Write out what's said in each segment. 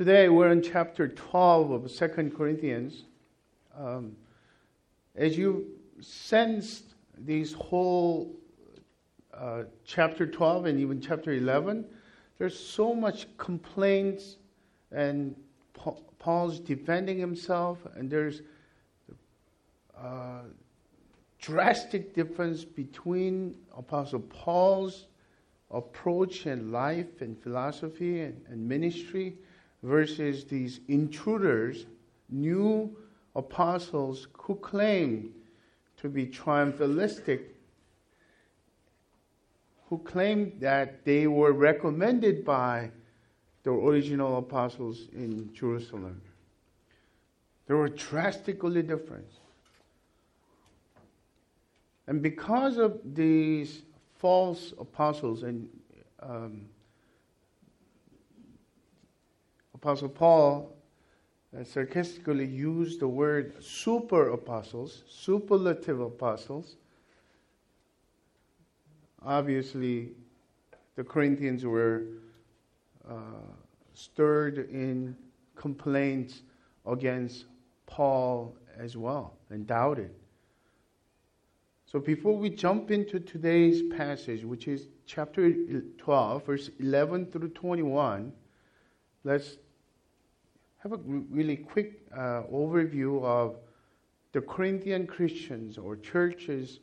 Today we're in chapter 12 of 2 Corinthians. Um, as you sensed these whole uh, chapter 12 and even chapter 11, there's so much complaints and Paul's defending himself, and there's uh, drastic difference between Apostle Paul's approach and life and philosophy and, and ministry versus these intruders, new apostles who claim to be triumphalistic, who claim that they were recommended by the original apostles in Jerusalem. They were drastically different. And because of these false apostles and um, Apostle Paul uh, sarcastically used the word super apostles, superlative apostles. Obviously, the Corinthians were uh, stirred in complaints against Paul as well and doubted. So before we jump into today's passage, which is chapter 12, verse 11 through 21, let's have a really quick uh, overview of the Corinthian Christians or churches'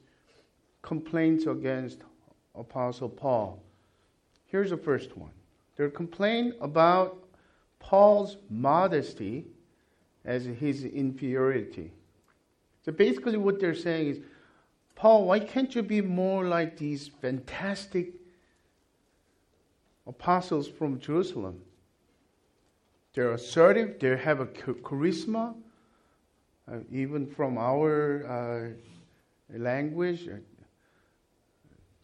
complaints against Apostle Paul. Here's the first one. Their complaint about Paul's modesty as his inferiority. So basically, what they're saying is Paul, why can't you be more like these fantastic apostles from Jerusalem? They're assertive, they have a charisma, uh, even from our uh, language.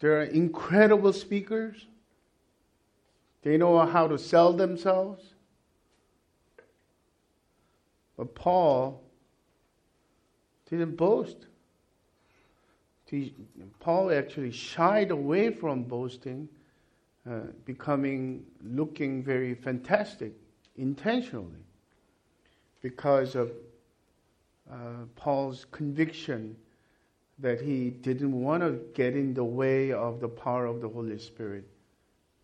They're incredible speakers. They know how to sell themselves. But Paul didn't boast. Paul actually shied away from boasting, uh, becoming looking very fantastic intentionally because of uh, Paul's conviction that he didn't want to get in the way of the power of the Holy Spirit.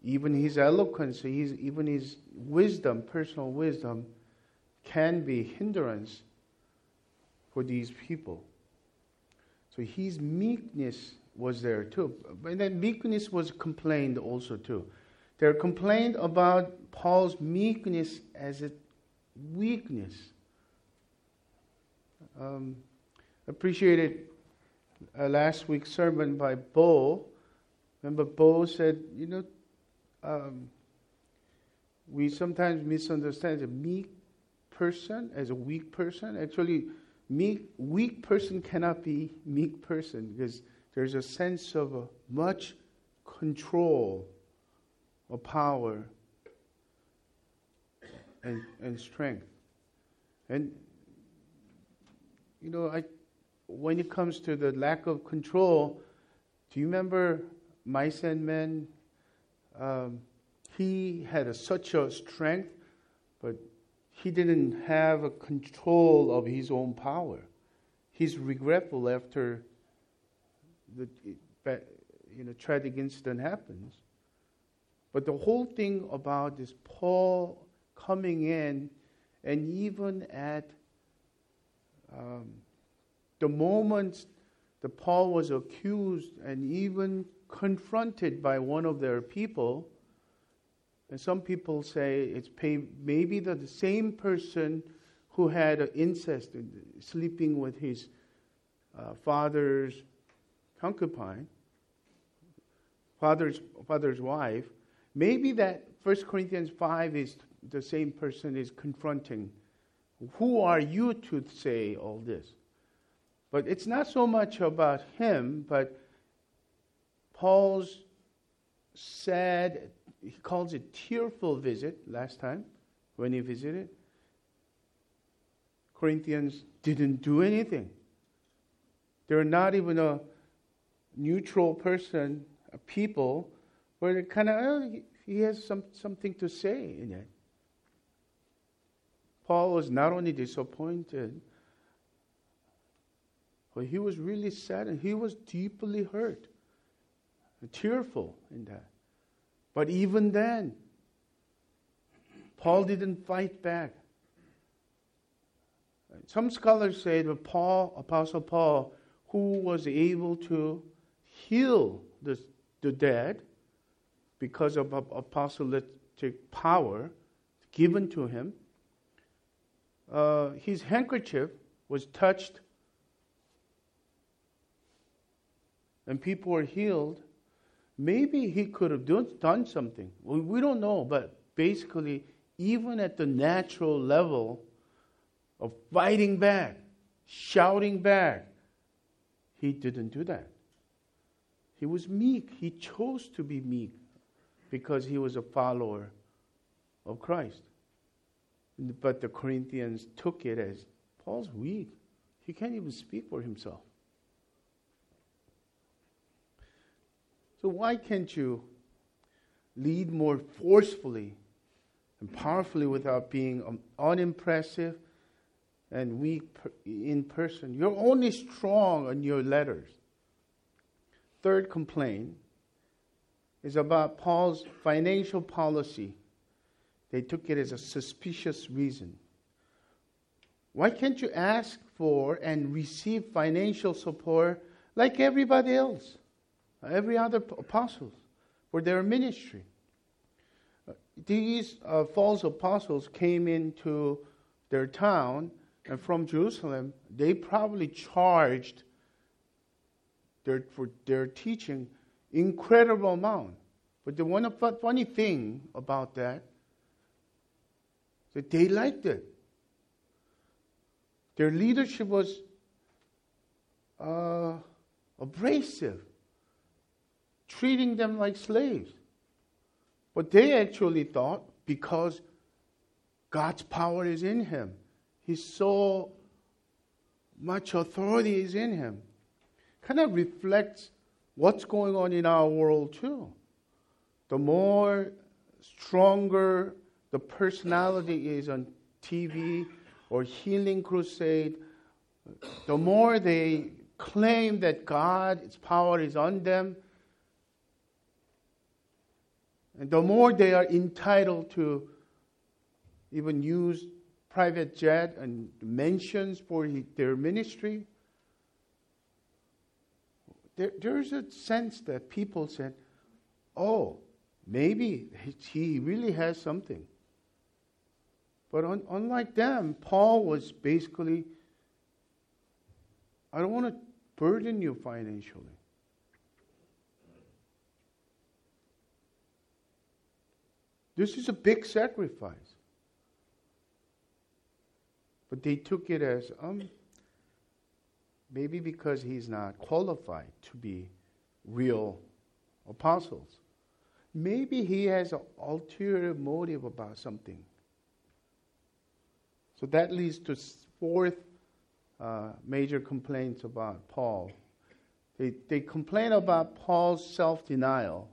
Even his eloquence, his, even his wisdom, personal wisdom, can be hindrance for these people. So his meekness was there too. And then meekness was complained also too. They complained about Paul's meekness as a weakness. Um, appreciated uh, last week's sermon by Bo. Remember, Bo said, you know, um, we sometimes misunderstand a meek person as a weak person. Actually, meek, weak person cannot be meek person because there's a sense of a much control or power and, and strength. And, you know, I, when it comes to the lack of control, do you remember Mice and Men? Um, he had a, such a strength, but he didn't have a control of his own power. He's regretful after the you know tragic incident happens. But the whole thing about this Paul coming in, and even at um, the moment that Paul was accused and even confronted by one of their people, and some people say it's maybe the, the same person who had incest, sleeping with his uh, father's concubine, father's, father's wife. Maybe that 1 Corinthians 5 is the same person is confronting. Who are you to say all this? But it's not so much about him, but Paul's sad he calls it tearful visit last time when he visited. Corinthians didn't do anything. They're not even a neutral person, a people, where kind of, he has some, something to say in it. Paul was not only disappointed, but he was really sad and he was deeply hurt, tearful in that. But even then, Paul didn't fight back. Some scholars say that Paul, Apostle Paul, who was able to heal the, the dead because of apostolic power given to him, uh, his handkerchief was touched and people were healed. Maybe he could have done, something. We don't know, but basically, even at the natural level, of fighting back, shouting back. He didn't do that. He was meek. He chose to be meek because he was a follower of Christ. But the Corinthians took it as Paul's weak. He can't even speak for himself. So, why can't you lead more forcefully and powerfully without being unimpressive and weak in person. You're only strong on your letters. Third complaint is about Paul's financial policy. They took it as a suspicious reason. Why can't you ask for and receive financial support like everybody else, every other apostles, for their ministry? These uh, false apostles came into their town and from Jerusalem, they probably charged their, for their teaching incredible amount. But the one funny thing about that that they liked it. Their leadership was uh, abrasive, treating them like slaves. But they actually thought because God's power is in him, He's so much authority is in him. Kind of reflects what's going on in our world too. The more stronger the personality is on TV or healing crusade, the more they claim that God's power is on them, and the more they are entitled to even use private jet and mentions for their ministry. There, there's a sense that people said, oh, maybe he really has something. But un- unlike them, Paul was basically, I don't want to burden you financially. This is a big sacrifice. But they took it as, um, maybe because he's not qualified to be real apostles. Maybe he has an ulterior motive about something. So that leads to fourth uh, major complaints about Paul. They, they complain about Paul's self denial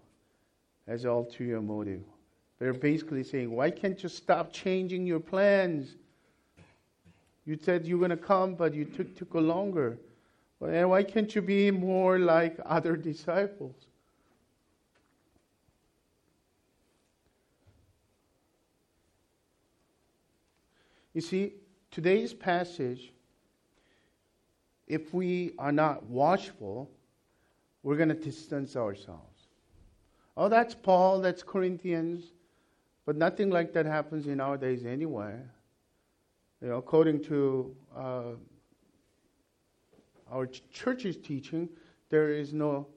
as ulterior motive. They're basically saying, why can't you stop changing your plans? You said you're going to come, but you took, took longer. Why can't you be more like other disciples? You see, today's passage, if we are not watchful, we're going to distance ourselves. Oh, that's Paul, that's Corinthians, but nothing like that happens in our days anyway. You know, according to uh, our church's teaching, there is no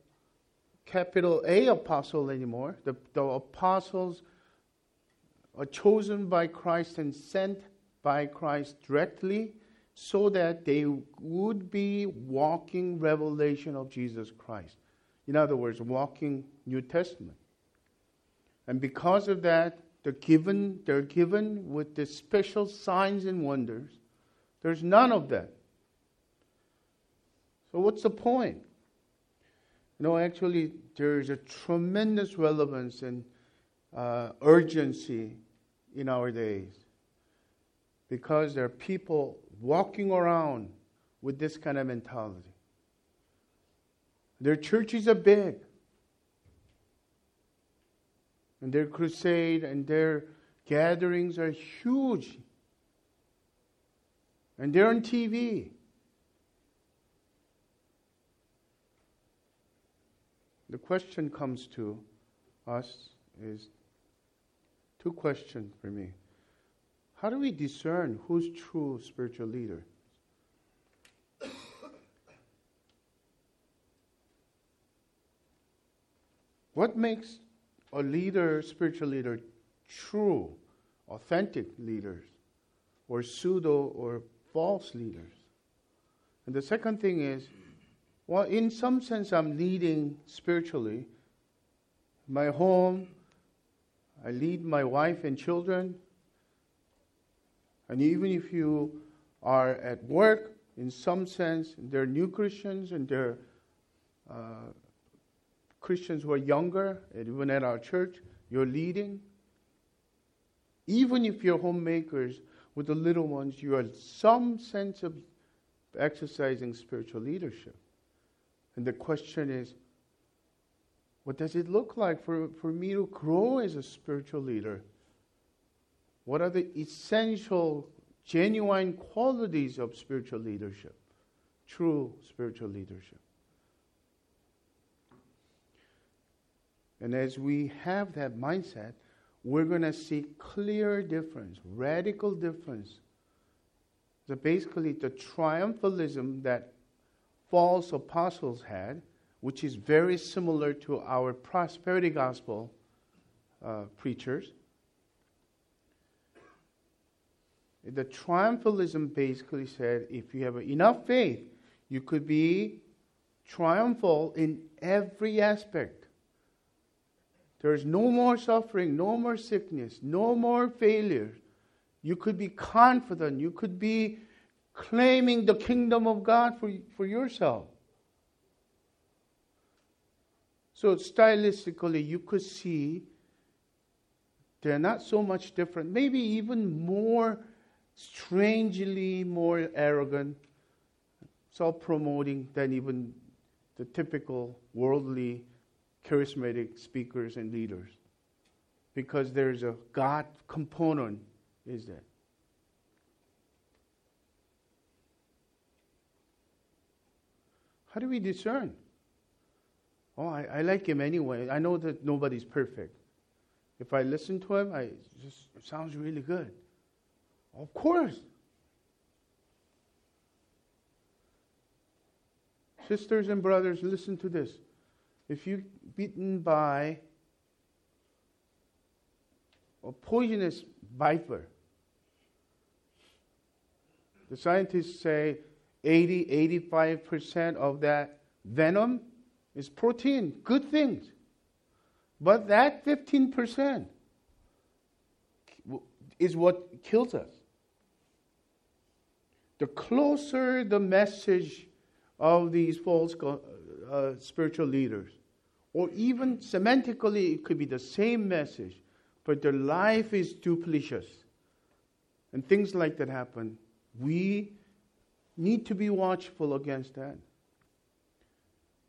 capital A apostle anymore. The, the apostles are chosen by Christ and sent by Christ directly so that they would be walking revelation of Jesus Christ. In other words, walking New Testament. And because of that, they're given, they're given with the special signs and wonders. There's none of that. So, what's the point? Know, actually, there is a tremendous relevance and uh, urgency in our days. because there are people walking around with this kind of mentality. Their churches are big. And their crusade and their gatherings are huge. And they're on TV. The question comes to us is two questions for me. How do we discern who's true spiritual leader? What makes a leader, spiritual leader, true, authentic leaders, or pseudo or false leaders? And the second thing is, well, in some sense, I'm leading spiritually. My home, I lead my wife and children. And even if you are at work, in some sense, they're new Christians and they're uh, Christians who are younger, and even at our church, you're leading. Even if you're homemakers with the little ones, you are some sense of exercising spiritual leadership. And the question is, what does it look like for, for me to grow as a spiritual leader? What are the essential, genuine qualities of spiritual leadership? True spiritual leadership. And as we have that mindset, we're going to see clear difference, radical difference. So basically, the triumphalism that false apostles had, which is very similar to our prosperity gospel uh, preachers. The triumphalism basically said if you have enough faith, you could be triumphal in every aspect. There's no more suffering, no more sickness, no more failure. You could be confident. You could be claiming the kingdom of God for, for yourself. So, stylistically, you could see they're not so much different, maybe even more strangely more arrogant, self promoting than even the typical worldly charismatic speakers and leaders because there's a God component, is that. How do we discern? Oh, I, I like him anyway. I know that nobody's perfect. If I listen to him, I just sounds really good. Of course. Sisters and brothers, listen to this if you're bitten by a poisonous viper, the scientists say 80, 85% of that venom is protein, good things. But that 15% is what kills us. The closer the message of these false uh, spiritual leaders, or even semantically, it could be the same message, but their life is duplicitous. And things like that happen. We need to be watchful against that.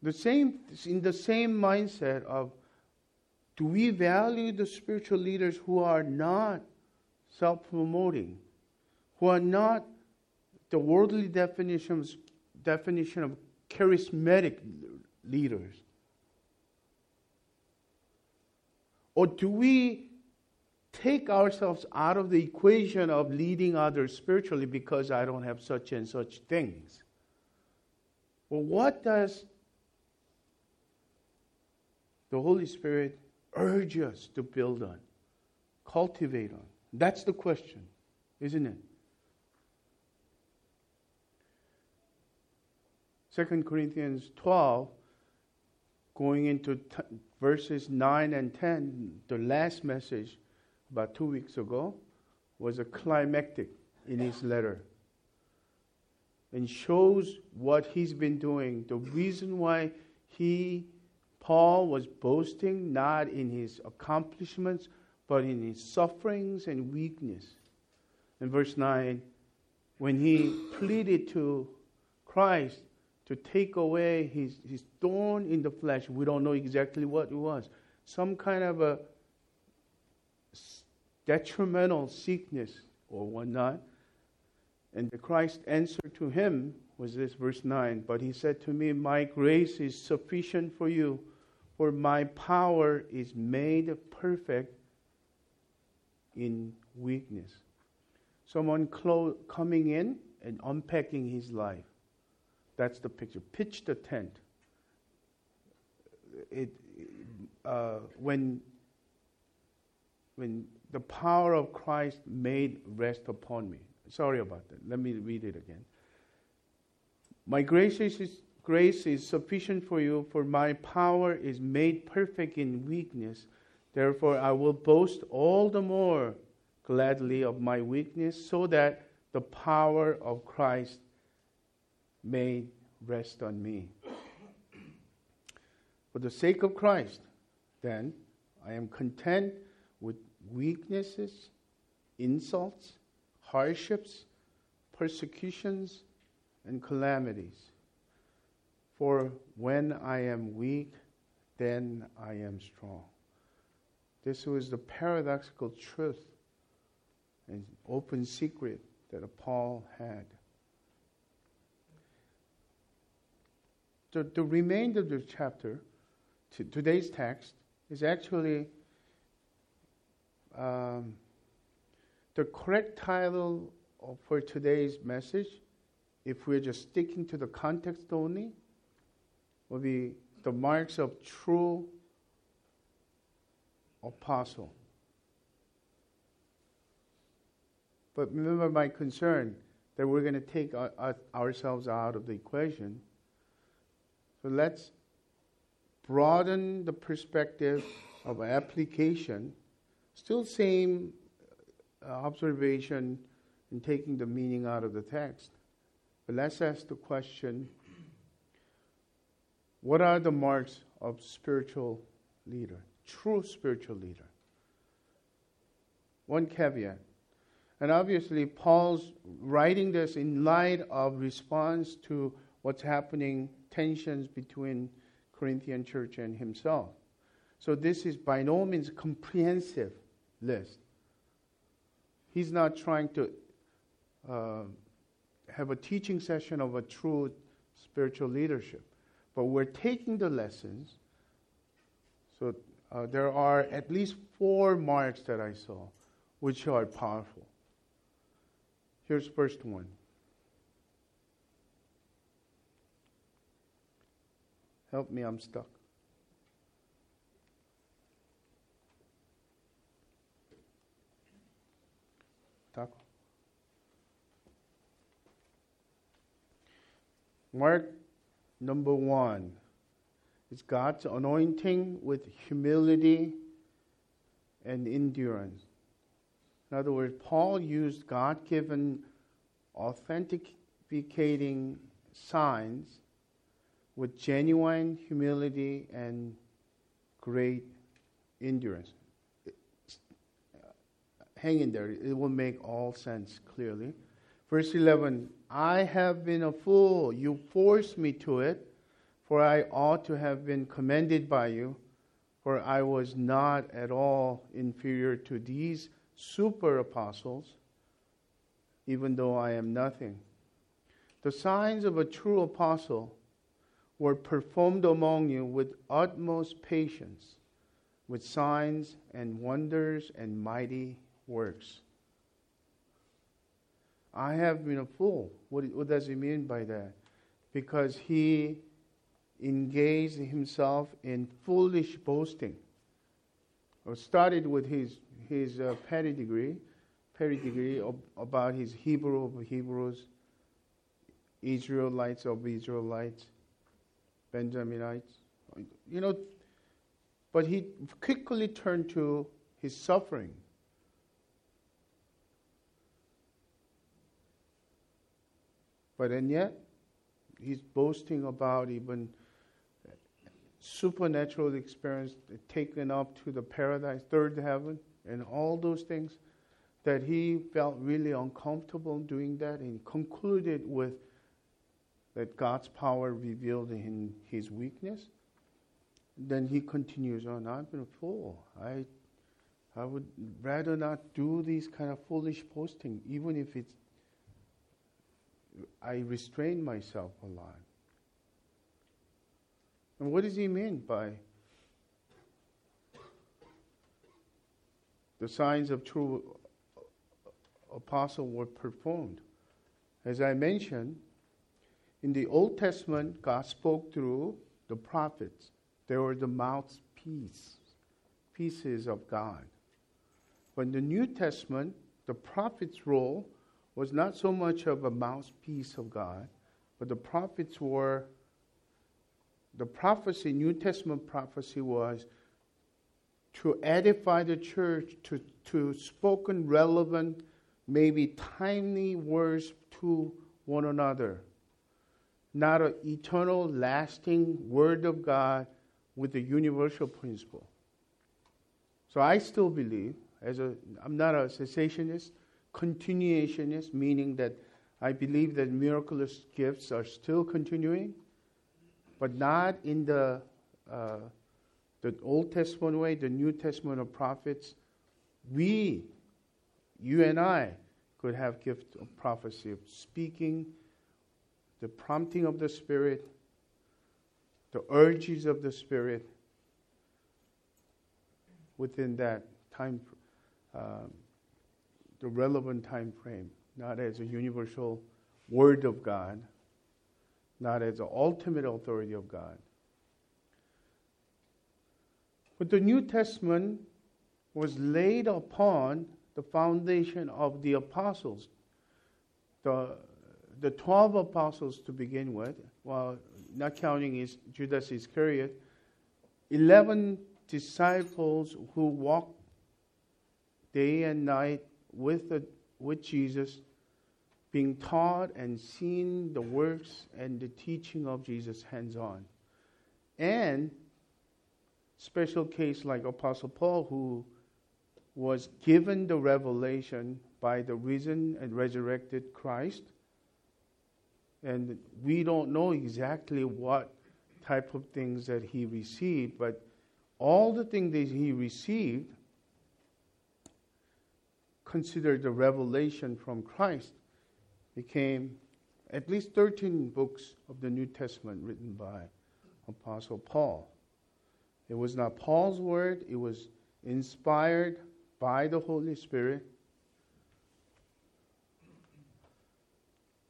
The same, in the same mindset of do we value the spiritual leaders who are not self promoting, who are not the worldly definitions, definition of charismatic leaders? Or do we take ourselves out of the equation of leading others spiritually because I don't have such and such things? Well, what does the Holy Spirit urge us to build on, cultivate on? That's the question, isn't it? 2 Corinthians 12 going into t- verses 9 and 10, the last message about two weeks ago was a climactic in his letter and shows what he's been doing. The reason why he, Paul, was boasting not in his accomplishments, but in his sufferings and weakness. in verse 9, when he pleaded to Christ to take away his, his thorn in the flesh, we don't know exactly what it was. Some kind of a detrimental sickness or whatnot. And the Christ answer to him was this, verse 9. But he said to me, My grace is sufficient for you, for my power is made perfect in weakness. Someone clo- coming in and unpacking his life. That's the picture. Pitch the tent. It, uh, when, when the power of Christ made rest upon me. Sorry about that. Let me read it again. My grace is, grace is sufficient for you, for my power is made perfect in weakness. Therefore, I will boast all the more gladly of my weakness, so that the power of Christ may rest on me. For the sake of Christ, then, I am content with weaknesses, insults, hardships, persecutions, and calamities. For when I am weak, then I am strong. This was the paradoxical truth and open secret that Paul had. The, the remainder of the chapter, to today's text, is actually um, the correct title for today's message, if we're just sticking to the context only, will be the marks of true apostle. But remember my concern that we're going to take our, our, ourselves out of the equation. So let's broaden the perspective of application Still, same uh, observation in taking the meaning out of the text. But let's ask the question what are the marks of spiritual leader, true spiritual leader? One caveat. And obviously, Paul's writing this in light of response to what's happening, tensions between Corinthian church and himself. So this is by no means comprehensive list. He's not trying to uh, have a teaching session of a true spiritual leadership, but we're taking the lessons. So uh, there are at least four marks that I saw, which are powerful. Here's the first one. Help me, I'm stuck. Mark number one is God's anointing with humility and endurance. In other words, Paul used God given authenticating signs with genuine humility and great endurance. Hang in there, it will make all sense clearly. Verse 11 I have been a fool. You forced me to it, for I ought to have been commended by you, for I was not at all inferior to these super apostles, even though I am nothing. The signs of a true apostle were performed among you with utmost patience, with signs and wonders and mighty works. I have been a fool. What, what does he mean by that? Because he engaged himself in foolish boasting. Or started with his, his uh, pedigree, pedigree of, about his Hebrew of Hebrews, Israelites of Israelites, Benjaminites. You know, but he quickly turned to his suffering But and yet, he's boasting about even supernatural experience taken up to the paradise, third heaven, and all those things. that he felt really uncomfortable doing that and concluded with that God's power revealed in his weakness, then he continues on, I've been a fool. I, I would rather not do these kind of foolish posting, even if it's, I restrain myself a lot. And what does he mean by the signs of true apostle were performed? As I mentioned, in the Old Testament, God spoke through the prophets. They were the mouthpiece, pieces of God. But in the New Testament, the prophet's role was not so much of a mouthpiece of God, but the prophets were, the prophecy, New Testament prophecy was to edify the church, to, to spoken relevant, maybe timely words to one another not an eternal, lasting Word of God with a universal principle. So I still believe, as a, I'm not a cessationist, continuationist, meaning that I believe that miraculous gifts are still continuing, but not in the uh, the Old Testament way, the New Testament of prophets. We, you and I, could have gift of prophecy, of speaking the prompting of the Spirit, the urges of the Spirit within that time, um, the relevant time frame, not as a universal word of God, not as the ultimate authority of God. But the New Testament was laid upon the foundation of the apostles. The the 12 apostles to begin with, well, not counting is Judas Iscariot, 11 disciples who walked day and night with, the, with Jesus, being taught and seeing the works and the teaching of Jesus hands on. And special case like Apostle Paul, who was given the revelation by the risen and resurrected Christ and we don't know exactly what type of things that he received, but all the things that he received considered the revelation from Christ became at least 13 books of the New Testament written by Apostle Paul. It was not Paul's word, it was inspired by the Holy Spirit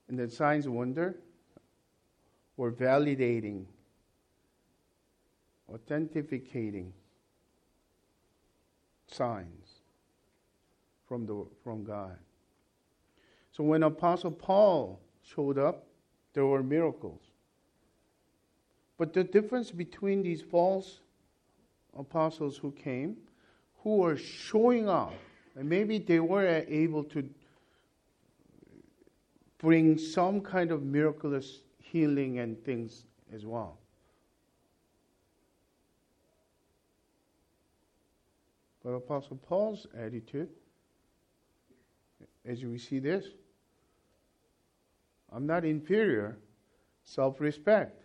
and the signs wonder were validating, authenticating signs from, the, from God. So when Apostle Paul showed up, there were miracles. But the difference between these false apostles who came, who were showing up, and maybe they were able to bring some kind of miraculous healing and things as well. But Apostle Paul's attitude, as we see this, I'm not inferior, self respect.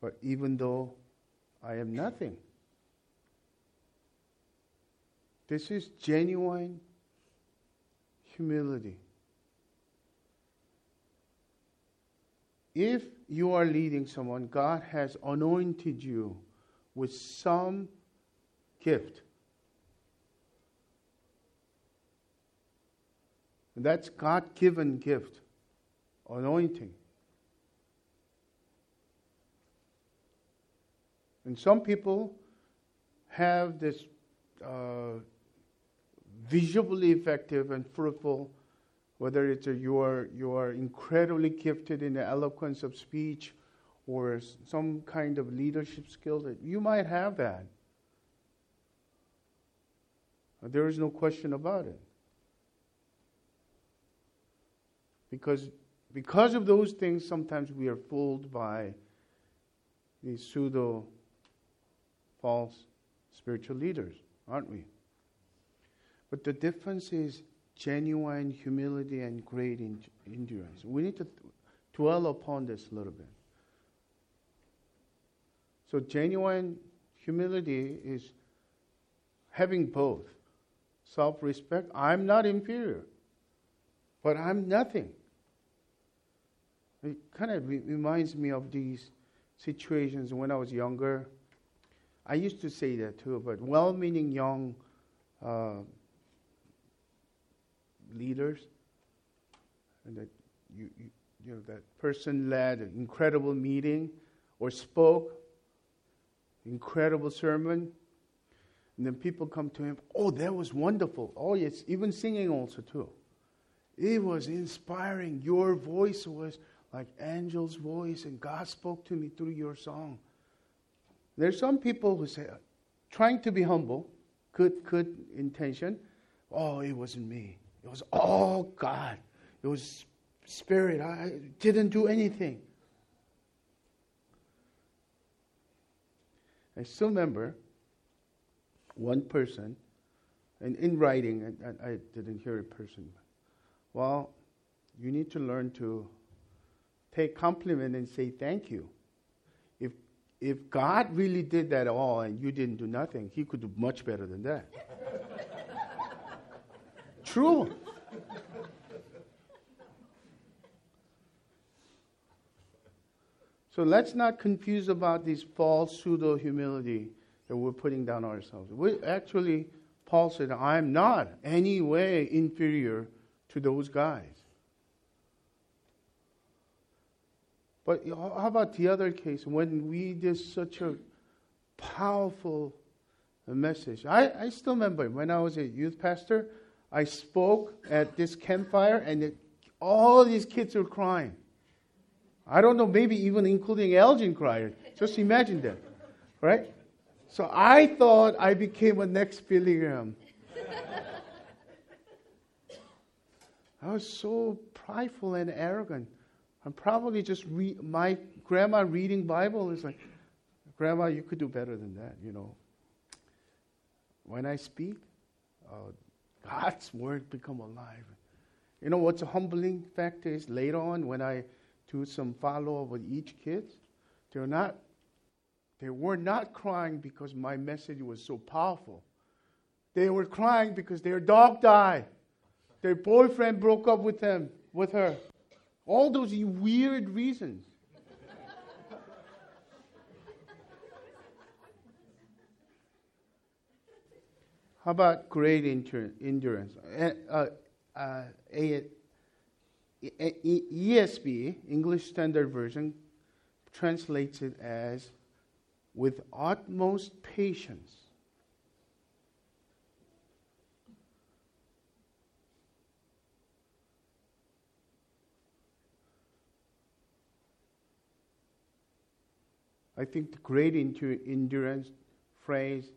But even though I am nothing, this is genuine humility. if you are leading someone, God has anointed you with some gift. And that's God given gift, anointing. And some people have this uh, visibly effective and fruitful whether it's a, you, are, you are incredibly gifted in the eloquence of speech or some kind of leadership skill that you might have that. There is no question about it. Because, because of those things, sometimes we are fooled by these pseudo false spiritual leaders, aren't we? But the difference is genuine humility and great endurance. We need to dwell upon this a little bit. So, genuine humility is having both self respect. I'm not inferior, but I'm nothing. It kind of re- reminds me of these situations when I was younger. I used to say that too, but well meaning young uh, leaders, and that you, you, you know, that person led an incredible meeting or spoke incredible sermon. And then people come to him, oh, that was wonderful. Oh, yes, even singing also too. It was inspiring. Your voice was like angel's voice, and God spoke to me through your song. There's some people who say, trying to be humble, good, good intention. Oh, it wasn't me. It was all God. It was Spirit. I didn't do anything. I still remember one person, and in writing, I, I didn't hear a person. Well, you need to learn to take compliment and say thank you. If if God really did that all and you didn't do nothing, He could do much better than that. True. So let's not confuse about this false pseudo humility that we're putting down ourselves. We actually, Paul said, I'm not any way inferior to those guys. But how about the other case when we did such a powerful message? I, I still remember when I was a youth pastor, I spoke at this campfire and it, all these kids were crying. I don't know, maybe even including Elgin cried. Just imagine that, right? So I thought I became a next Billy Graham. I was so prideful and arrogant. I'm probably just re- my grandma reading Bible is like, Grandma, you could do better than that, you know. When I speak, uh, God's word become alive. You know what's a humbling fact is later on when I do some follow up with each kid, they're not, they were not crying because my message was so powerful. They were crying because their dog died. Their boyfriend broke up with them, with her. All those weird reasons. How about great endurance? Uh, uh, a, ESV, English Standard Version, translates it as with utmost patience. I think the great endurance phrase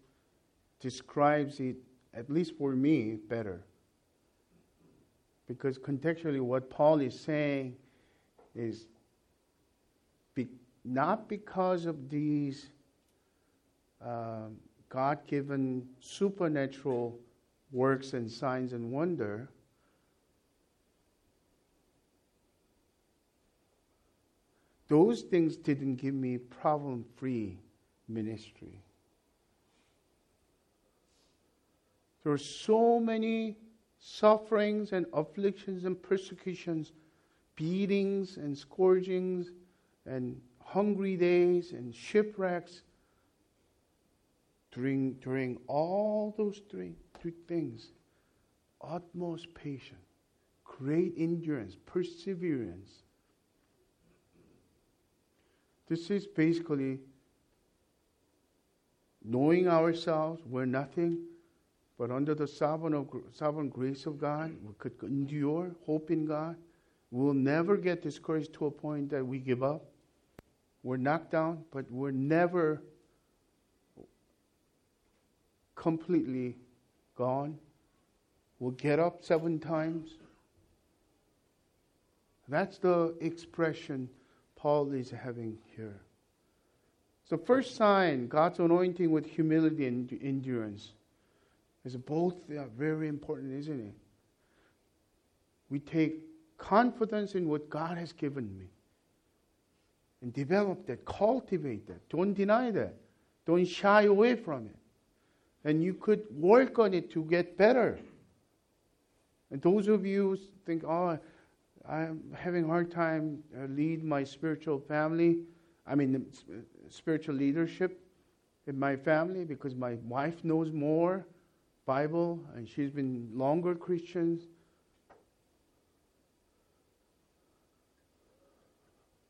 describes it, at least for me, better. Because contextually, what Paul is saying is be, not because of these um, God given supernatural works and signs and wonder. Those things didn't give me problem free ministry. There are so many sufferings and afflictions and persecutions, beatings and scourgings, and hungry days and shipwrecks. During, during all those three, three things, utmost patience, great endurance, perseverance. This is basically knowing ourselves, we're nothing, but under the sovereign, of, sovereign grace of God, we could endure, hope in God. We'll never get discouraged to a point that we give up. We're knocked down, but we're never completely gone. We'll get up seven times. That's the expression Paul is having here. So, first sign God's anointing with humility and endurance. Is both are very important, isn't it? We take confidence in what God has given me and develop that, cultivate that. Don't deny that. Don't shy away from it. And you could work on it to get better. And those of you think, oh, I'm having a hard time uh, lead my spiritual family. I mean, spiritual leadership in my family because my wife knows more Bible and she's been longer Christians.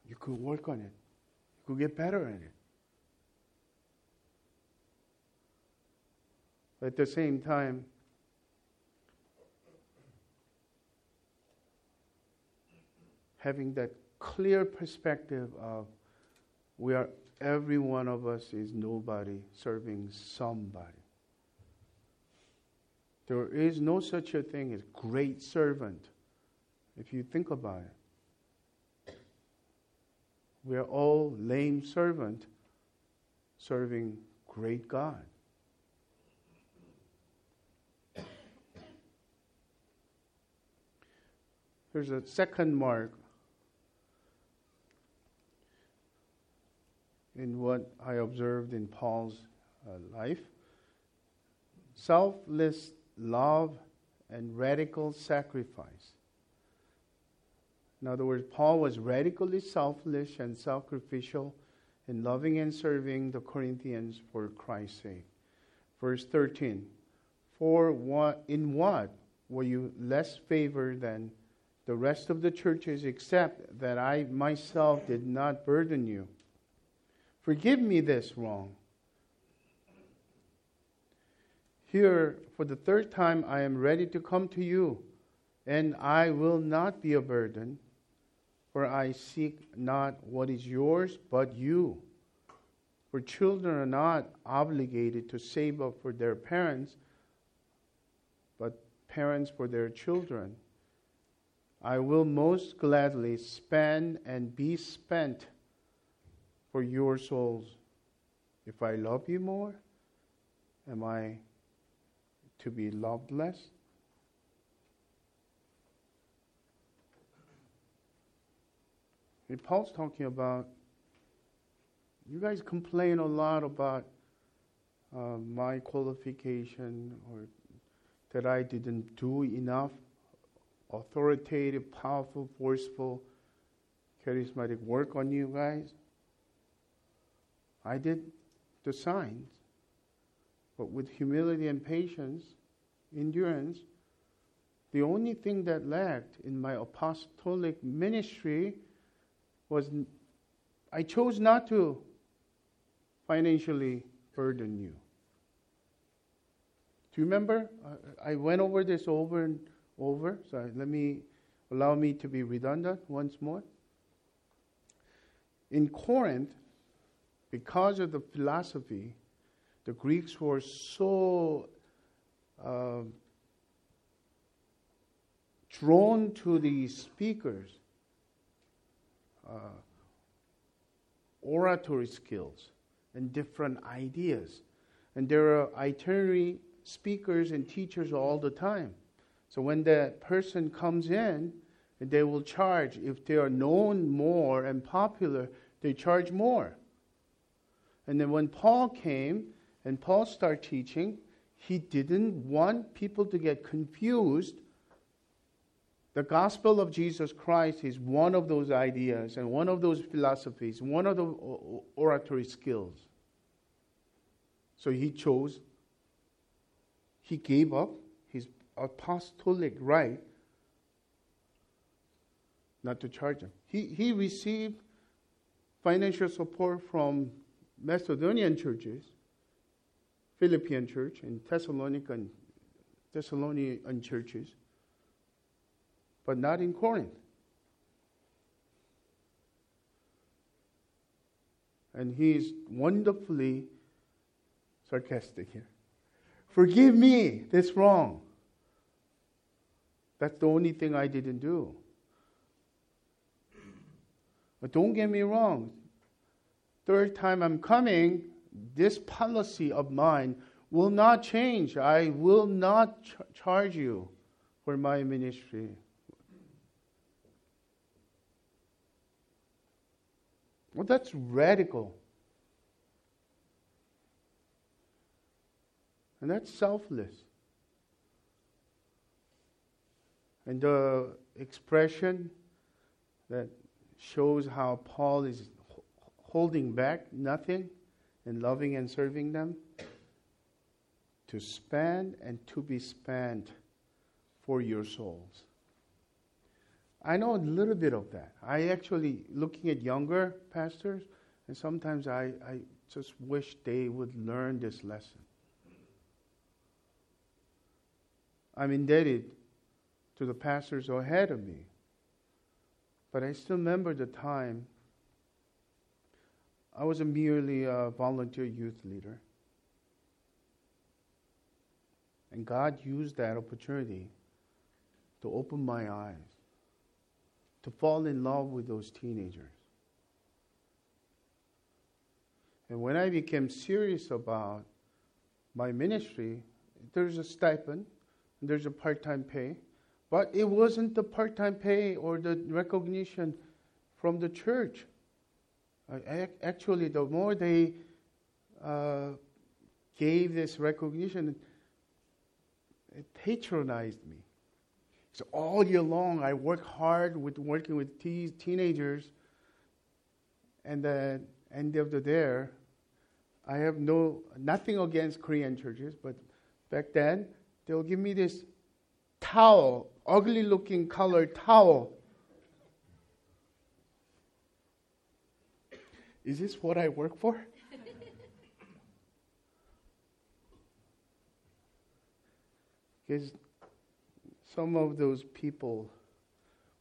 You could work on it. You could get better at it. At the same time, having that clear perspective of we are every one of us is nobody serving somebody. There is no such a thing as great servant if you think about it. We are all lame servant serving great God. There's a second mark in what I observed in Paul's uh, life selfless love and radical sacrifice. In other words, Paul was radically selfless and sacrificial in loving and serving the Corinthians for Christ's sake. Verse 13 For what, in what were you less favored than the rest of the churches, except that I myself did not burden you? Forgive me this wrong. Here, for the third time, I am ready to come to you, and I will not be a burden, for I seek not what is yours, but you. For children are not obligated to save up for their parents, but parents for their children. I will most gladly spend and be spent for your souls. If I love you more, am I to be loved less? And Paul's talking about, you guys complain a lot about uh, my qualification or that I didn't do enough authoritative, powerful, forceful, charismatic work on you guys. I did the signs, but with humility and patience, endurance, the only thing that lacked in my apostolic ministry was I chose not to financially burden you. Do you remember? I went over this over and over, so let me allow me to be redundant once more. In Corinth, because of the philosophy, the Greeks were so uh, drawn to the speakers, uh, oratory skills, and different ideas. And there are itinerary speakers and teachers all the time. So when the person comes in, they will charge. If they are known more and popular, they charge more. And then when Paul came and Paul started teaching, he didn't want people to get confused. The gospel of Jesus Christ is one of those ideas and one of those philosophies, one of the oratory skills. So he chose, he gave up his apostolic right not to charge him. He, he received financial support from Macedonian churches, Philippian church, and Thessalonican, Thessalonian churches, but not in Corinth. And he's wonderfully sarcastic here. Forgive me, that's wrong. That's the only thing I didn't do. But don't get me wrong, third time I'm coming, this policy of mine will not change. I will not ch- charge you for my ministry. Well, that's radical. And that's selfless. And the expression that shows how Paul is holding back nothing and loving and serving them to spend and to be spent for your souls. I know a little bit of that. I actually, looking at younger pastors, and sometimes I, I just wish they would learn this lesson. I'm indebted to the pastors ahead of me. But I still remember the time I was a merely a volunteer youth leader. And God used that opportunity to open my eyes, to fall in love with those teenagers. And when I became serious about my ministry, there's a stipend, there's a part time pay, but it wasn't the part time pay or the recognition from the church. Actually, the more they uh, gave this recognition, it patronized me. So all year long, I work hard with working with te- teenagers, and then end of the day, I have no nothing against Korean churches, but back then they'll give me this towel, ugly looking colored towel. Is this what I work for? Because some of those people,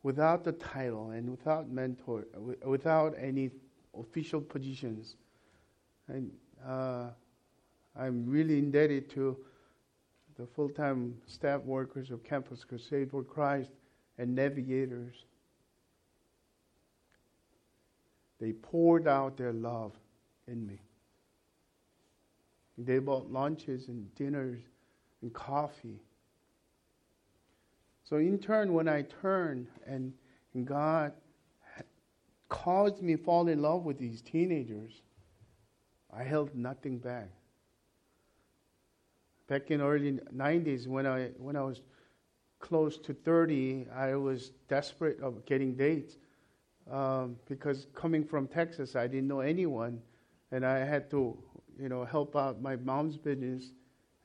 without the title and without mentor, without any official positions, and uh, I'm really indebted to the full-time staff workers of Campus Crusade for Christ and navigators. They poured out their love in me. They bought lunches and dinners and coffee. So, in turn, when I turned and, and God caused me to fall in love with these teenagers, I held nothing back. Back in early 90s, when I, when I was close to 30, I was desperate of getting dates um, because coming from Texas, I didn't know anyone, and I had to, you know, help out my mom's business,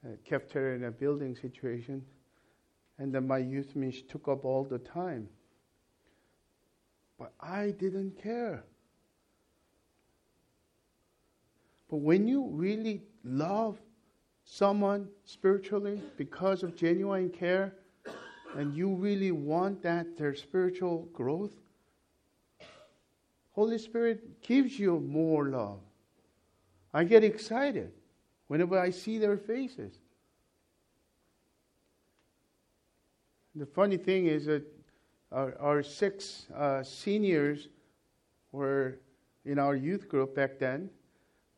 uh, kept her in a building situation, and then my youth ministry took up all the time. But I didn't care. But when you really love someone spiritually because of genuine care, and you really want that their spiritual growth, Holy Spirit gives you more love. I get excited whenever I see their faces. The funny thing is that our, our six uh, seniors were in our youth group back then,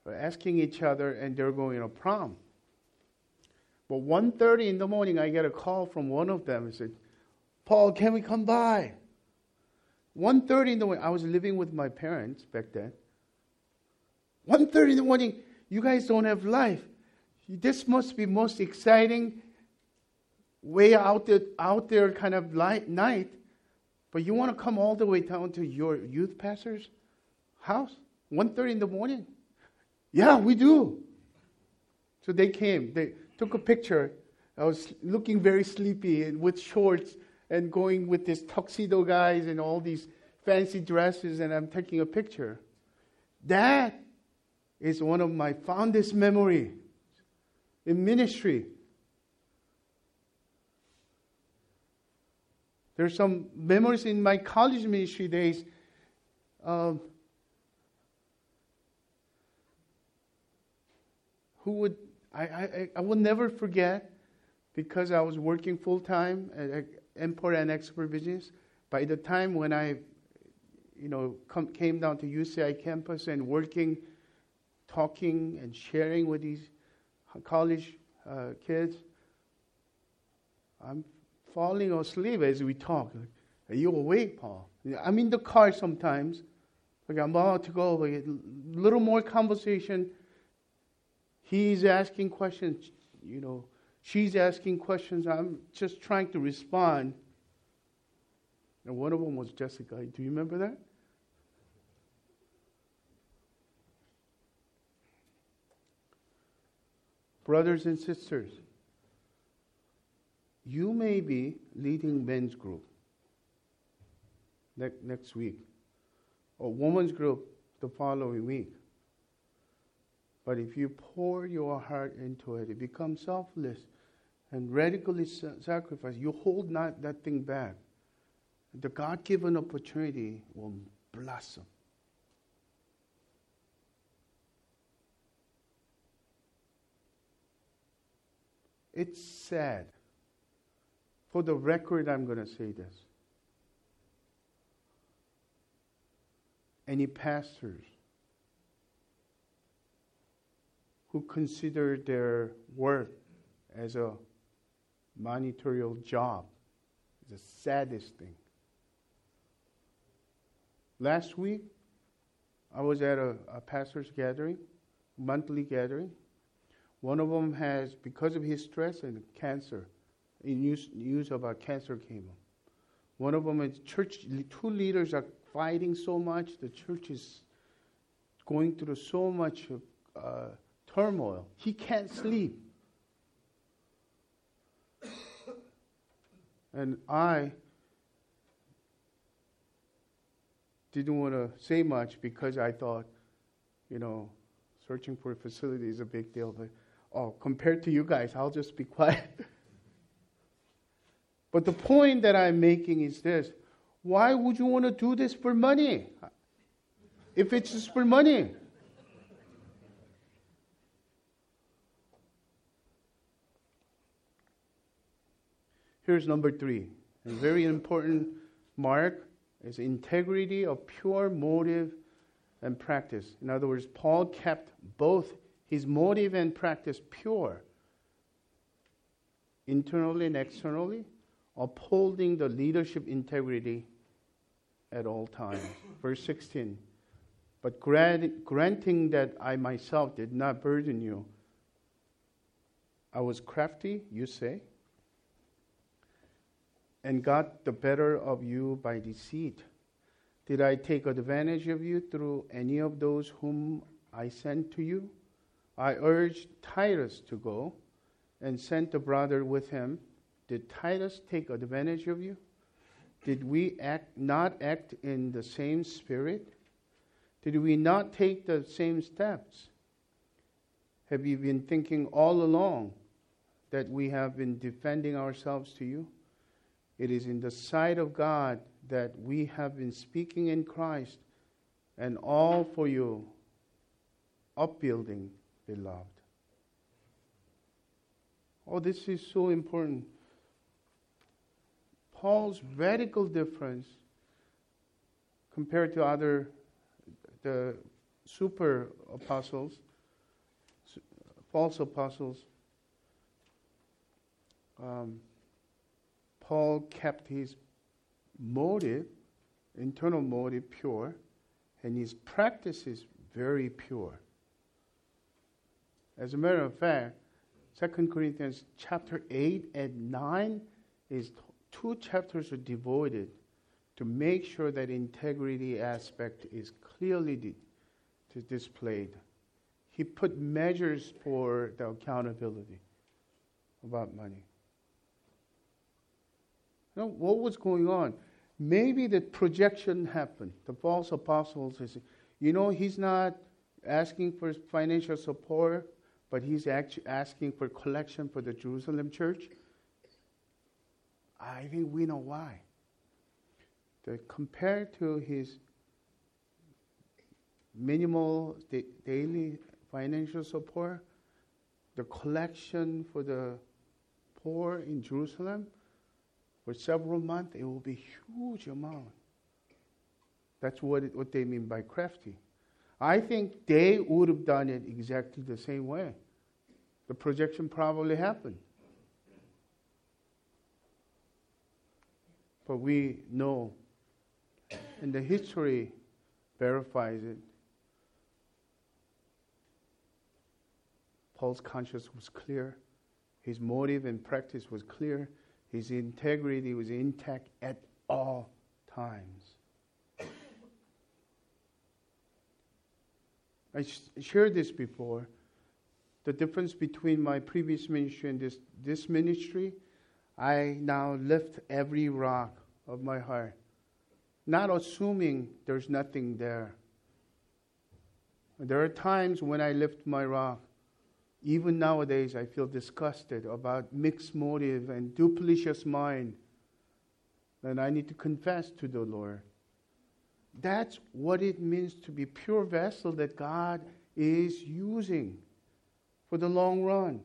were asking each other, and they're going to prom. But 1.30 in the morning, I get a call from one of them and said, Paul, can we come by? 1.30 in the morning, I was living with my parents back then. 1.30 in the morning, you guys don't have life. This must be most exciting, way out there, out there kind of light, night. But you want to come all the way down to your youth pastor's house? 1.30 in the morning? Yeah, we do. So they came. They took a picture. I was looking very sleepy and with shorts and going with this tuxedo guys and all these fancy dresses, and I'm taking a picture. That is one of my fondest memory in ministry. There's some memories in my college ministry days. Um, who would I, I, I will never forget because I was working full time at import and export business. By the time when I, you know, come, came down to UCI campus and working, talking and sharing with these college uh, kids. I'm falling asleep as we talk. Are you awake, Paul? I'm in the car sometimes. Like I'm about to go. Like a little more conversation. He's asking questions. You know, she's asking questions. I'm just trying to respond. And one of them was Jessica. Do you remember that? Brothers and sisters, you may be leading men's group ne- next week, or women's group the following week. But if you pour your heart into it, it becomes selfless and radically sacrifice. You hold not that thing back. The God given opportunity will blossom. It's sad. For the record, I'm going to say this. Any pastors who consider their work as a monitorial job is the saddest thing. Last week, I was at a, a pastor's gathering, monthly gathering. One of them has, because of his stress and cancer, news, news about cancer came up. One of them is church, two leaders are fighting so much, the church is going through so much uh, turmoil. He can't sleep. And I didn't want to say much because I thought, you know, searching for a facility is a big deal. But oh, compared to you guys, I'll just be quiet. but the point that I'm making is this why would you want to do this for money? If it's just for money. Here's number three, a very important mark is integrity of pure motive and practice. In other words, Paul kept both his motive and practice pure, internally and externally, upholding the leadership integrity at all times. Verse 16. But grant, granting that I myself did not burden you, I was crafty, you say, and got the better of you by deceit. Did I take advantage of you through any of those whom I sent to you? I urged Titus to go and sent a brother with him. Did Titus take advantage of you? Did we act, not act in the same spirit? Did we not take the same steps? Have you been thinking all along that we have been defending ourselves to you? It is in the sight of God that we have been speaking in Christ and all for you, upbuilding beloved. Oh, this is so important. Paul's radical difference compared to other the super apostles, false apostles. Um, Paul kept his motive, internal motive, pure, and his practices very pure. As a matter of fact, 2 Corinthians chapter 8 and 9 is two chapters are devoted to make sure that integrity aspect is clearly di- displayed. He put measures for the accountability about money. You know, what was going on? Maybe the projection happened. The false apostles, is, you know, he's not asking for financial support but he's actually asking for collection for the Jerusalem church. I think we know why. The, compared to his minimal da- daily financial support, the collection for the poor in Jerusalem for several months, it will be huge amount. That's what, it, what they mean by crafty. I think they would have done it exactly the same way. the projection probably happened. But we know, and the history verifies it. Paul's conscience was clear, his motive and practice was clear, his integrity was intact at all times. I shared this before. The difference between my previous ministry and this, this ministry, I now lift every rock of my heart, not assuming there's nothing there. There are times when I lift my rock. Even nowadays, I feel disgusted about mixed motive and duplicitous mind. And I need to confess to the Lord. That's what it means to be pure vessel that God is using for the long run.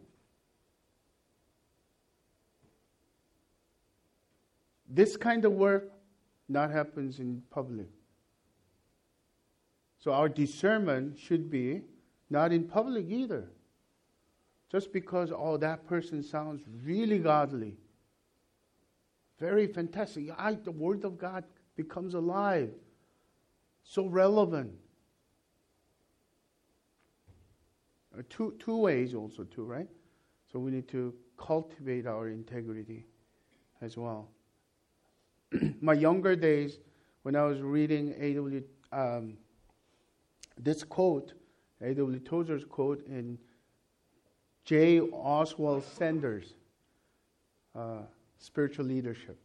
This kind of work not happens in public. So our discernment should be not in public either. Just because, oh, that person sounds really godly, very fantastic. I, the Word of God becomes alive so relevant. Uh, two, two ways also too, right? So we need to cultivate our integrity as well. My younger days, when I was reading A.W. Um, this quote, A.W. Tozer's quote in J. Oswald Sanders, uh, Spiritual Leadership.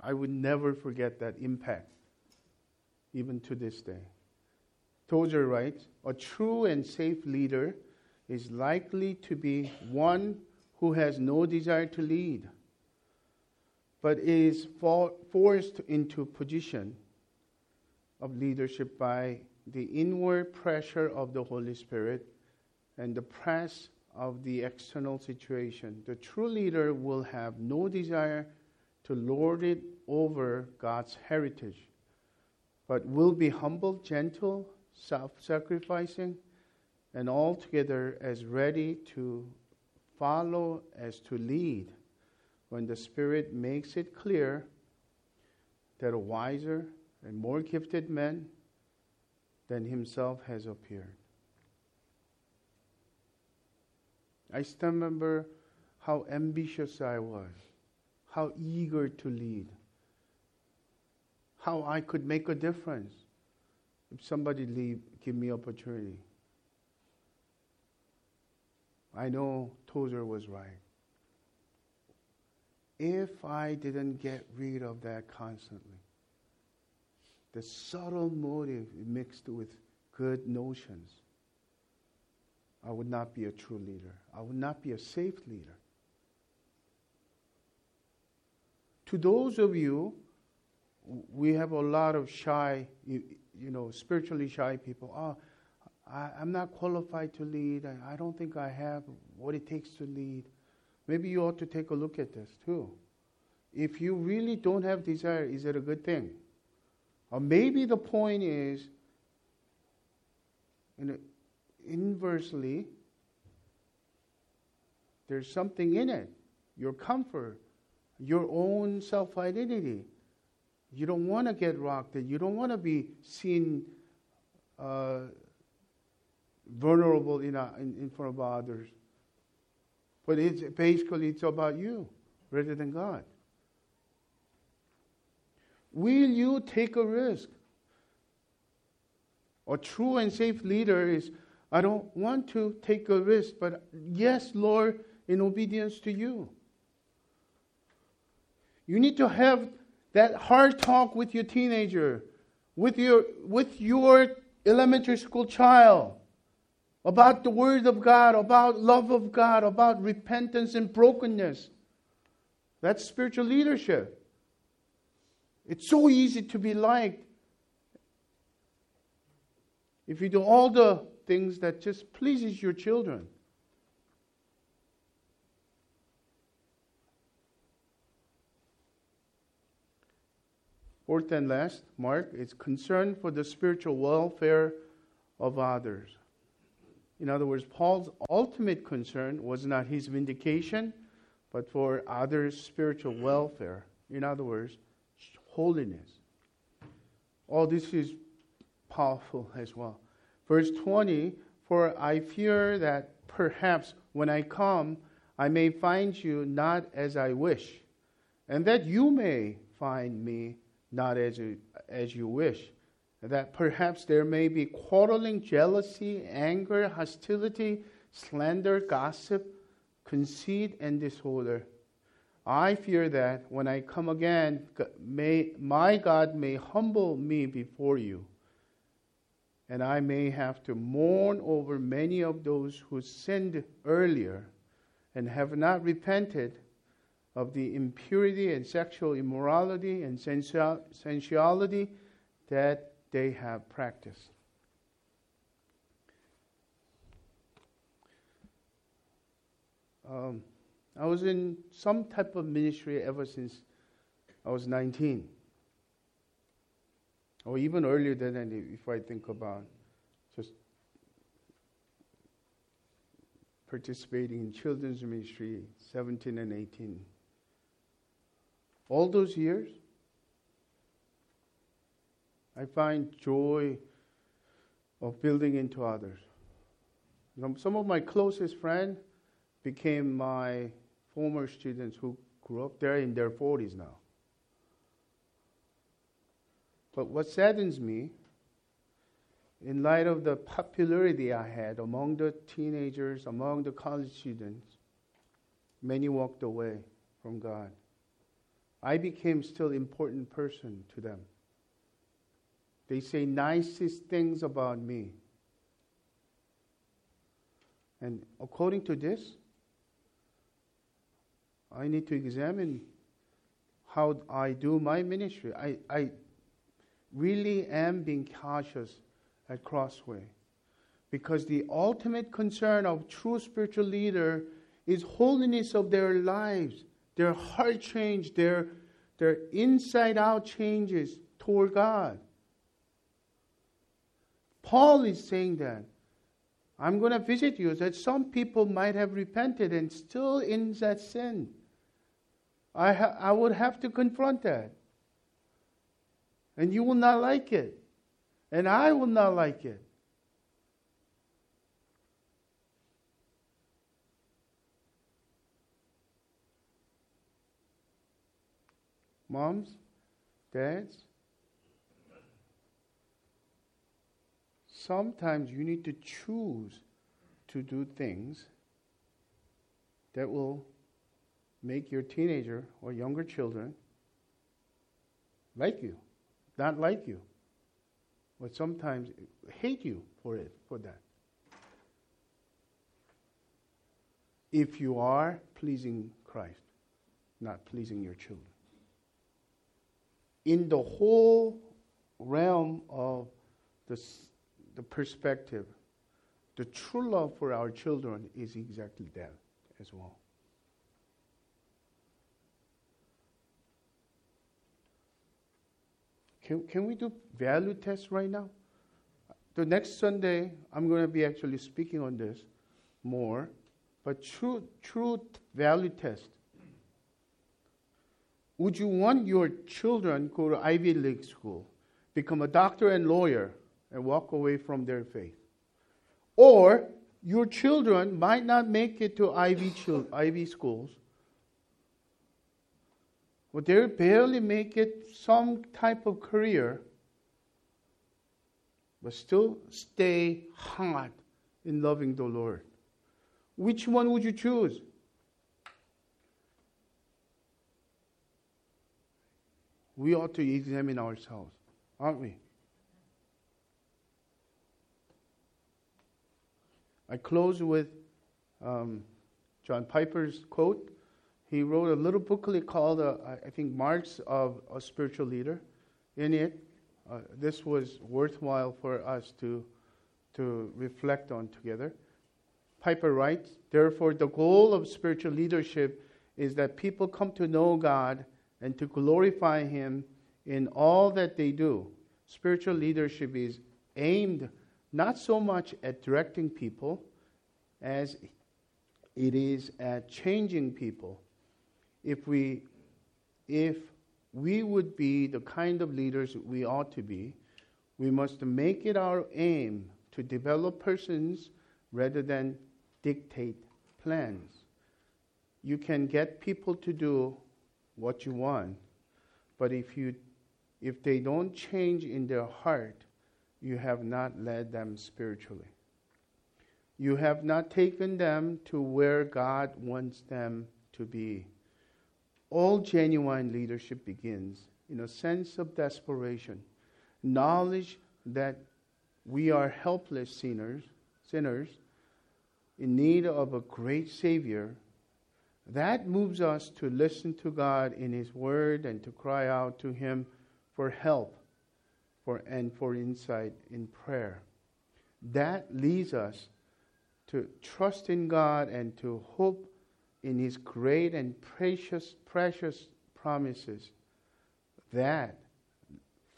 I would never forget that impact, even to this day. Tozer writes A true and safe leader is likely to be one who has no desire to lead, but is for- forced into position of leadership by the inward pressure of the Holy Spirit and the press of the external situation. The true leader will have no desire to lord it over God's heritage, but will be humble, gentle, self sacrificing, and altogether as ready to follow as to lead when the Spirit makes it clear that a wiser and more gifted man than himself has appeared. I still remember how ambitious I was how eager to lead, how I could make a difference if somebody leave, give me opportunity. I know Tozer was right. If I didn't get rid of that constantly, the subtle motive mixed with good notions, I would not be a true leader. I would not be a safe leader. to those of you, we have a lot of shy, you, know, spiritually shy people. Oh, I, am not qualified to lead. I, I don't think I have what it takes to lead. Maybe you ought to take a look at this too. If you really don't have desire, is it a good thing? Or maybe the point is, you know, inversely, there's something in it. Your comfort, your own self identity. You don't want to get rocked. You don't want to be seen uh, vulnerable in, a, in, in front of others. But it's basically it's about you rather than God. Will you take a risk? A true and safe leader is I don't want to take a risk, but yes, Lord, in obedience to you. You need to have that hard talk with your teenager, with your, with your elementary school child about the Word of God, about love of God, about repentance and brokenness. That's spiritual leadership. It's so easy to be liked if you do all the things that just pleases your children. Fourth and last, Mark is concern for the spiritual welfare of others. In other words, Paul's ultimate concern was not his vindication, but for others' spiritual welfare. In other words, holiness. All this is powerful as well. Verse 20 For I fear that perhaps when I come, I may find you not as I wish, and that you may find me not as you, as you wish. That perhaps there may be quarreling, jealousy, anger, hostility, slander, gossip, conceit, and disorder. I fear that when I come again, may, my God may humble me before you, and I may have to mourn over many of those who sinned earlier and have not repented of the impurity and sexual immorality and sensuality that they have practiced. Um, I was in some type of ministry ever since I was 19. Or even earlier than that, if I think about just participating in children's ministry, 17 and 18. All those years, I find joy of building into others. Some of my closest friends became my former students who grew up there in their 40s now. But what saddens me, in light of the popularity I had among the teenagers, among the college students, many walked away from God. I became still important person to them. They say nicest things about me. And according to this, I need to examine how I do my ministry. I, I really am being cautious at Crossway because the ultimate concern of true spiritual leader is holiness of their lives, their heart change, their, their inside out changes toward God. Paul is saying that. I'm going to visit you that some people might have repented and still in that sin. I, ha- I would have to confront that. And you will not like it. And I will not like it. Moms, dads, sometimes you need to choose to do things that will make your teenager or younger children like you, not like you, but sometimes hate you for it, for that. If you are pleasing Christ, not pleasing your children. In the whole realm of the the perspective, the true love for our children is exactly that as well. Can, can we do value tests right now? The next Sunday, I'm going to be actually speaking on this more, but true, true value test. Would you want your children go to Ivy League school, become a doctor and lawyer, and walk away from their faith. Or your children might not make it to Ivy, Ivy schools, but they barely make it some type of career, but still stay hot in loving the Lord. Which one would you choose? We ought to examine ourselves, aren't we? I close with um, John Piper's quote. He wrote a little booklet called, uh, I think, Marks of a Spiritual Leader. In it, uh, this was worthwhile for us to, to reflect on together. Piper writes, Therefore, the goal of spiritual leadership is that people come to know God and to glorify Him in all that they do. Spiritual leadership is aimed not so much at directing people as it is at changing people. If we, if we would be the kind of leaders we ought to be, we must make it our aim to develop persons rather than dictate plans. You can get people to do what you want, but if you if they don't change in their heart, you have not led them spiritually. You have not taken them to where God wants them to be. All genuine leadership begins in a sense of desperation, knowledge that we are helpless sinners, sinners in need of a great Savior. That moves us to listen to God in His Word and to cry out to Him for help for, and for insight in prayer. That leads us to trust in God and to hope in His great and precious, precious promises. That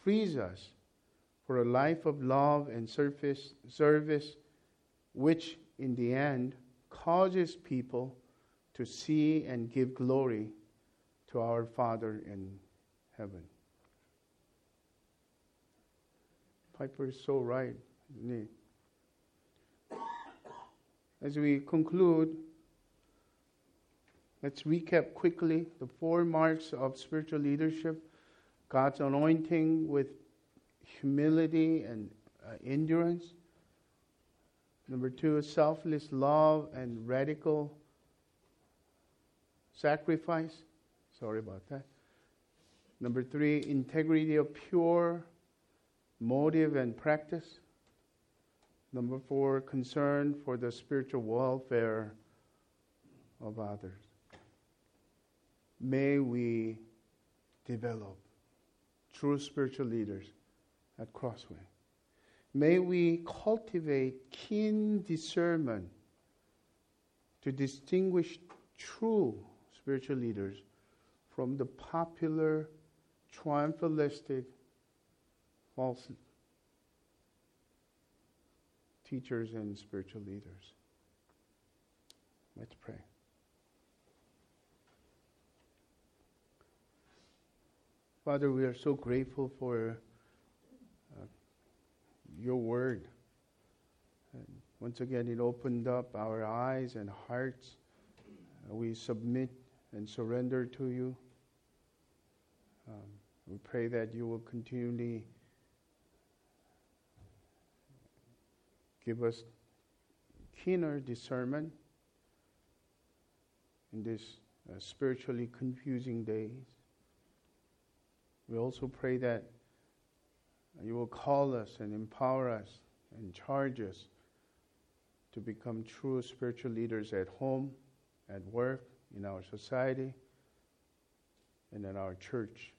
frees us for a life of love and service, service which in the end causes people to see and give glory to our Father in heaven. Piper is so right, isn't he? As we conclude, let's recap quickly the four marks of spiritual leadership God's anointing with humility and uh, endurance. Number two, selfless love and radical sacrifice. Sorry about that. Number three, integrity of pure motive and practice. Number four, concern for the spiritual welfare of others. May we develop true spiritual leaders at Crossway. May we cultivate keen discernment to distinguish true spiritual leaders from the popular, triumphalistic false teachers and spiritual leaders. Let's pray. Father, we are so grateful for uh, your word. And once again, it opened up our eyes and hearts. Uh, we submit and surrender to you. Um, we pray that you will continually Give us keener discernment in these uh, spiritually confusing days. We also pray that you will call us and empower us and charge us to become true spiritual leaders at home, at work, in our society, and in our church.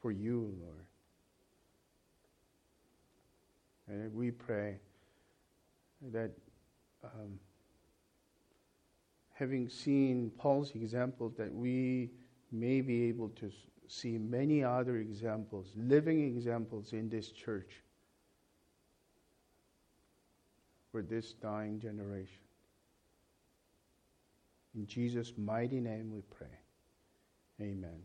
For you, Lord. And we pray that um, having seen Paul's example, that we may be able to see many other examples, living examples in this church for this dying generation. In Jesus' mighty name we pray. Amen.